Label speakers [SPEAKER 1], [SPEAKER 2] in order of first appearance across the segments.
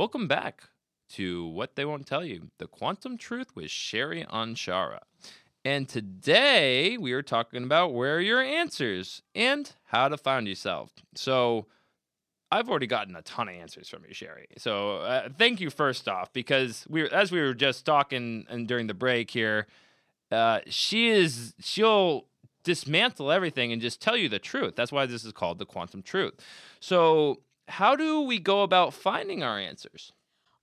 [SPEAKER 1] Welcome back to What They Won't Tell You The Quantum Truth with Sherry Anshara. And today we are talking about where are your answers and how to find yourself. So, I've already gotten a ton of answers from you, Sherry. So uh, thank you first off, because we, as we were just talking and during the break here, uh, she is she'll dismantle everything and just tell you the truth. That's why this is called the quantum truth. So how do we go about finding our answers?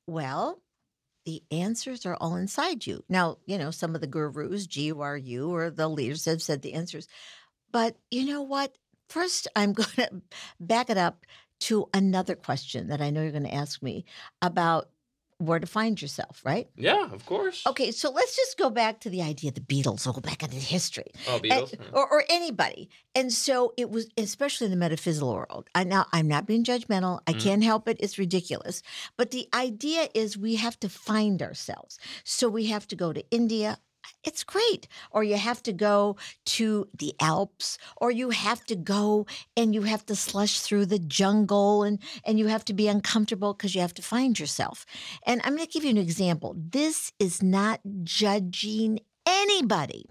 [SPEAKER 2] Well, the answers are all inside you. Now, you know, some of the gurus, G U R U, or the leaders have said the answers. But you know what? First, I'm going to back it up to another question that I know you're going to ask me about where to find yourself, right?
[SPEAKER 1] Yeah, of course.
[SPEAKER 2] Okay, so let's just go back to the idea of the Beatles. We'll go back into history.
[SPEAKER 1] Oh, Beatles,
[SPEAKER 2] And- or, or anybody. And so it was, especially in the metaphysical world. I now I'm not being judgmental. I
[SPEAKER 1] Mhm.
[SPEAKER 2] can't help it. It's ridiculous. But the idea is we have to find ourselves. So we have to go to India. It's great. Or you have to go to the Alps, or you have to go and you have to slush through the jungle and, and you have to be uncomfortable because you have to find yourself. And I'm going to give you an example. This is not judging anybody,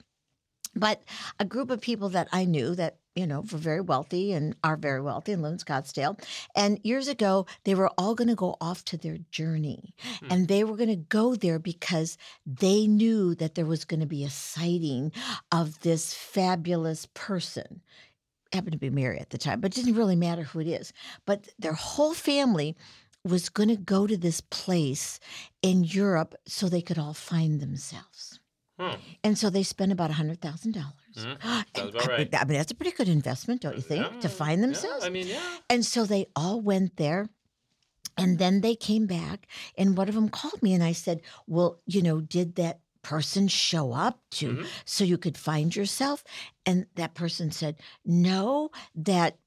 [SPEAKER 2] but a group of people that I knew that, you know, were very wealthy and are very wealthy and live in Scottsdale. And years ago, they were all going to go off to their journey.
[SPEAKER 1] Hmm.
[SPEAKER 2] And they were going to go there because they knew that there was going to be a sighting of this fabulous person. Happened to be Mary at the time, but it didn't really matter who it is. But their whole family was going to go to this place in Europe so they could all find themselves.
[SPEAKER 1] Hmm.
[SPEAKER 2] And so they spent about $100,000.
[SPEAKER 1] Mhm.
[SPEAKER 2] And
[SPEAKER 1] Sounds about
[SPEAKER 2] I-
[SPEAKER 1] right.
[SPEAKER 2] I mean, that's a pretty good investment, don't you think,
[SPEAKER 1] Yeah,
[SPEAKER 2] to find
[SPEAKER 1] yeah,
[SPEAKER 2] themselves?
[SPEAKER 1] I mean, yeah.
[SPEAKER 2] And so they all went there. And then they came back, and one of them called me, and I said, Well, you know, did that person show up to
[SPEAKER 1] Mhm.
[SPEAKER 2] so you could find yourself? And that person said, No, that,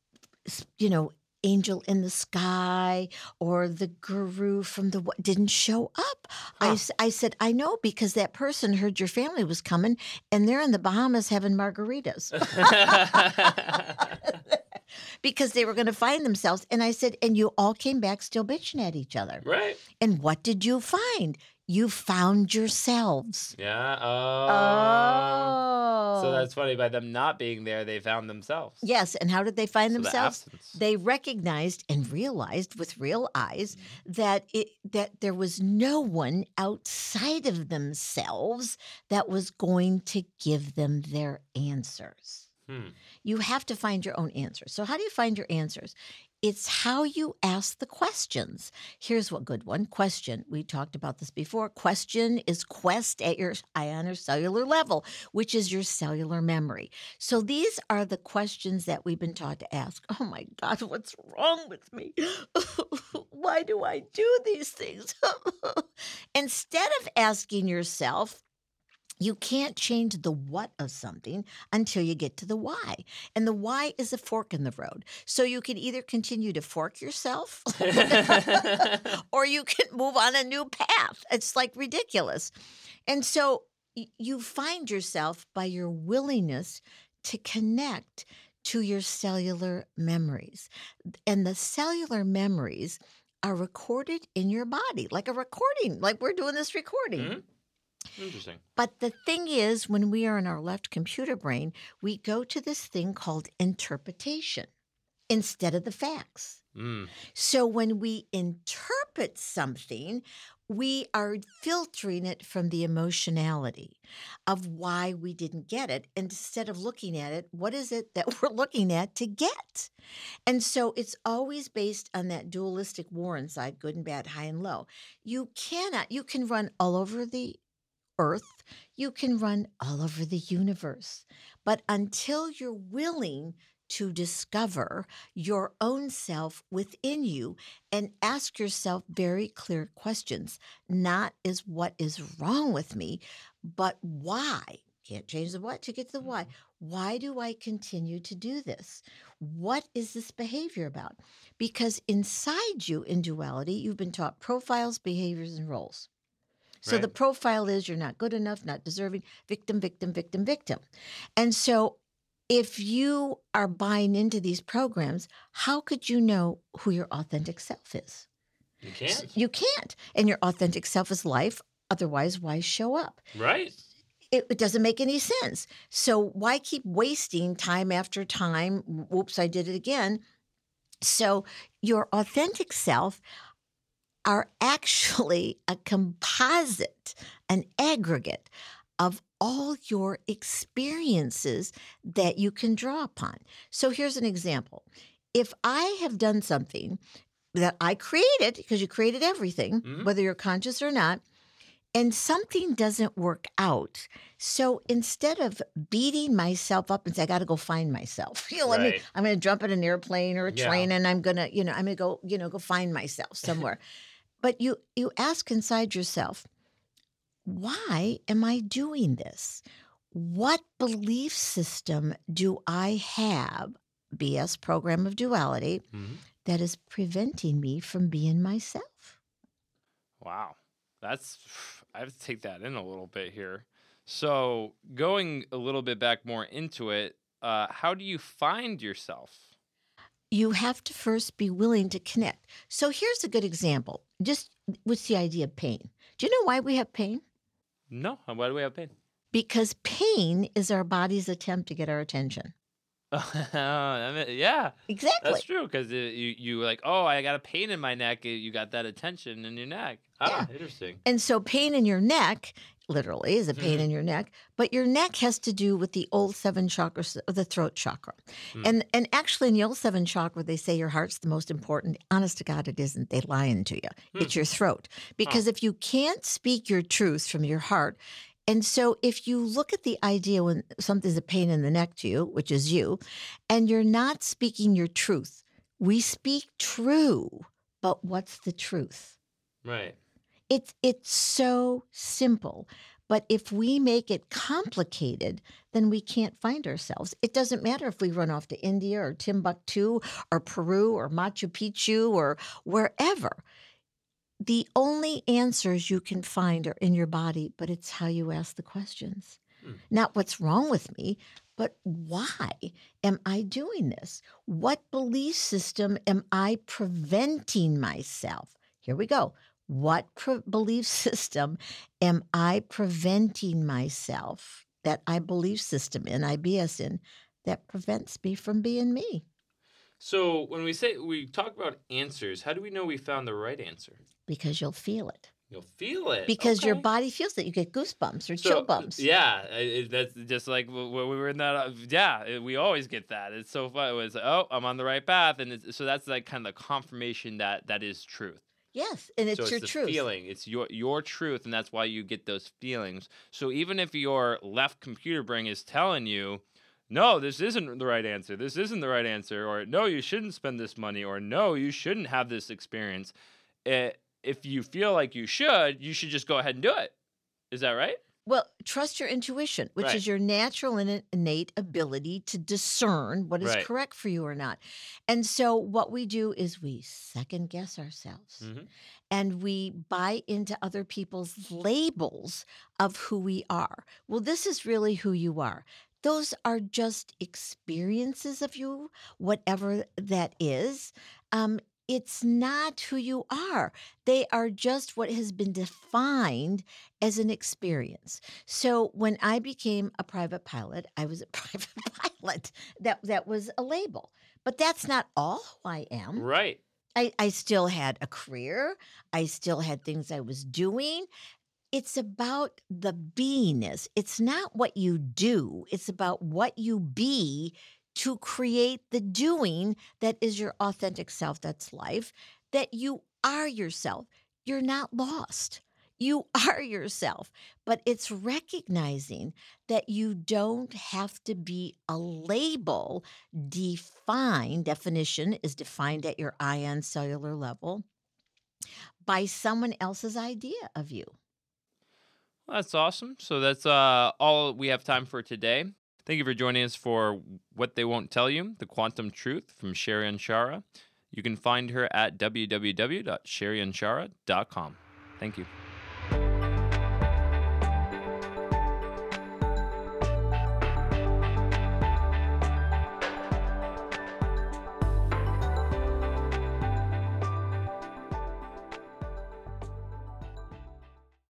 [SPEAKER 2] you know, angel in the sky or the guru from the didn't show up. I,
[SPEAKER 1] Huh.
[SPEAKER 2] s- I said, I know because that person heard your family was coming and they're in the Bahamas having margaritas because they were going to find themselves. And I said, and you all came back still bitching at each other.
[SPEAKER 1] right.
[SPEAKER 2] And what did you find? You found yourselves.
[SPEAKER 1] Yeah.
[SPEAKER 2] Oh.
[SPEAKER 1] Oh. So that's funny. By them not being there, they found themselves.
[SPEAKER 2] yes. And how did they find
[SPEAKER 1] So the
[SPEAKER 2] themselves?
[SPEAKER 1] absence.
[SPEAKER 2] They recognized and realized with real eyes
[SPEAKER 1] Mm-hmm.
[SPEAKER 2] that it that there was no one outside of themselves that was going to give them their answers.
[SPEAKER 1] Hmm.
[SPEAKER 2] You have to find your own answers. So how do you find your answers? It's how you ask the questions. Here's what good one question. We talked about this before. Question is quest at your ion or cellular level, which is your cellular memory. So these are the questions that we've been taught to ask. Oh my God, what's wrong with me? Why do I do these things? Instead of asking yourself, you can't change the what of something until you get to the why. And the why is a fork in the road. So you can either continue to fork yourself or you can move on a new path. It's like ridiculous. And so you find yourself by your willingness to connect to your cellular memories. And the cellular memories are recorded in your body, like a recording, like we're doing this recording.
[SPEAKER 1] Mhm. Interesting.
[SPEAKER 2] But the thing is, when we are in our left computer brain, we go to this thing called interpretation instead of the facts.
[SPEAKER 1] Mm.
[SPEAKER 2] So when we interpret something, we are filtering it from the emotionality of why we didn't get it. Instead of looking at it, what is it that we're looking at to get? And so it's always based on that dualistic war inside good and bad, high and low. You cannot, you can run all over the earth, you can run all over the universe. But until you're willing to discover your own self within you and ask yourself very clear questions, not is what is wrong with me, but why? Can't change the what to get to the why. Mm-hmm. Why do I continue to do this? What is this behavior about? Because inside you, in duality, you've been taught profiles, behaviors, and roles. So the profile is you're not good enough, not deserving, victim, victim, victim, victim. And so if you are buying into these programs, how could you know who your authentic self is?
[SPEAKER 1] You can't.
[SPEAKER 2] You can't. And your authentic self is life. Otherwise, why show up?
[SPEAKER 1] Right.
[SPEAKER 2] It, it doesn't make any sense. So why keep wasting time after time? Whoops, I did it again. So your authentic self are actually a composite, an aggregate of all your experiences that you can draw upon. So here's an example. If I have done something that I created, because you created everything,
[SPEAKER 1] Mhm.
[SPEAKER 2] whether you're conscious or not, and something doesn't work out. So instead of beating myself up and say, I got to go find myself, you know, let me, I'm going to jump in an airplane or a
[SPEAKER 1] Yeah.
[SPEAKER 2] train and I'm going to, you know, I'm going to go, you know, go find myself somewhere. but you, you ask inside yourself, why am I doing this? What belief system do I have, BS program of duality,
[SPEAKER 1] Mhm.
[SPEAKER 2] that is preventing me from being myself?
[SPEAKER 1] Wow. That's I have to take that in a little bit here. So, going a little bit back more into it, uh, how do you find yourself?
[SPEAKER 2] You have to first be willing to connect. So here's a good example. Just with the idea of pain? Do you know why we have pain?
[SPEAKER 1] No. Why do we have pain?
[SPEAKER 2] Because pain is our body's attempt to get our attention.
[SPEAKER 1] I mean, yeah,
[SPEAKER 2] Exactly.
[SPEAKER 1] that's true. Because you you like, oh, I got a pain in my neck. You got that attention in your neck. Ah, interesting.
[SPEAKER 2] And so pain in your neck, literally, is a pain
[SPEAKER 1] Mhm.
[SPEAKER 2] in your neck, but your neck has to do with the old seven chakras, the throat chakra.
[SPEAKER 1] Hmm.
[SPEAKER 2] And and actually in the old seven chakra, they say your heart's the most important. Honest to God, it isn't. They lying to you.
[SPEAKER 1] Hmm.
[SPEAKER 2] It's your throat. Because if you can't speak your truth from your heart, and so if you look at the idea when something's a pain in the neck to you, which is you, and you're not speaking your truth, we speak true, but what's the truth?
[SPEAKER 1] Right.
[SPEAKER 2] It's it's so simple. But if we make it complicated, then we can't find ourselves. It doesn't matter if we run off to India or Timbuktu or Peru or Machu Picchu or wherever. The only answers you can find are in your body, but it's how you ask the questions.
[SPEAKER 1] Hmm.
[SPEAKER 2] Not what's wrong with me, but why am I doing this? What belief system am I preventing myself? Here we go. What pre- belief system am I preventing myself that I belief system in, IBS in, that prevents me from being me?
[SPEAKER 1] So when we say we talk about answers, how do we know we found the right answer?
[SPEAKER 2] Because you'll feel it.
[SPEAKER 1] You'll feel it
[SPEAKER 2] Because your body feels it. You get goosebumps or
[SPEAKER 1] So,
[SPEAKER 2] chill bumps.
[SPEAKER 1] Yeah, it, that's just like when we were in that. Uh, yeah, it- we always get that. It's so fun. It was oh, I'm on the right path, and it's, so that's like kind of the confirmation that that is truth.
[SPEAKER 2] Yes, and it's
[SPEAKER 1] so
[SPEAKER 2] your
[SPEAKER 1] it's the
[SPEAKER 2] truth.
[SPEAKER 1] feeling. It's your your truth, and that's why you get those feelings. So even if your left computer brain is telling you, no, this isn't the right answer. This isn't the right answer, or no, you shouldn't spend this money, or no, you shouldn't have this experience. eh, if you feel like you should, you should just go ahead and do it. Is that right?
[SPEAKER 2] Well, trust your intuition, which
[SPEAKER 1] Right.
[SPEAKER 2] is your natural and innate ability to discern what is
[SPEAKER 1] Right.
[SPEAKER 2] correct for you or not. And so, what we do is we second guess ourselves
[SPEAKER 1] Mhm.
[SPEAKER 2] and we buy into other people's labels of who we are. Well, this is really who you are. Those are just experiences of you, whatever that is. Um, it's not who you are. They are just what has been defined as an experience. So when I became a private pilot, I was a private pilot. That that was a label. But that's not all who I am.
[SPEAKER 1] Right.
[SPEAKER 2] I, I still had a career. I still had things I was doing. It's about the beingness. It's not what you do. It's about what you be to create the doing that is your authentic self, that's life, that you are yourself. You're not lost. You are yourself. But it's recognizing that you don't have to be a label defined. Definition is defined at your ion cellular level by someone else's idea of you.
[SPEAKER 1] That's awesome. So that's uh, all we have time for today. Thank you for joining us for What They Won't Tell You, The Quantum Truth from Sherry Anshara. You can find her at www.sherryanshara.com. Thank you.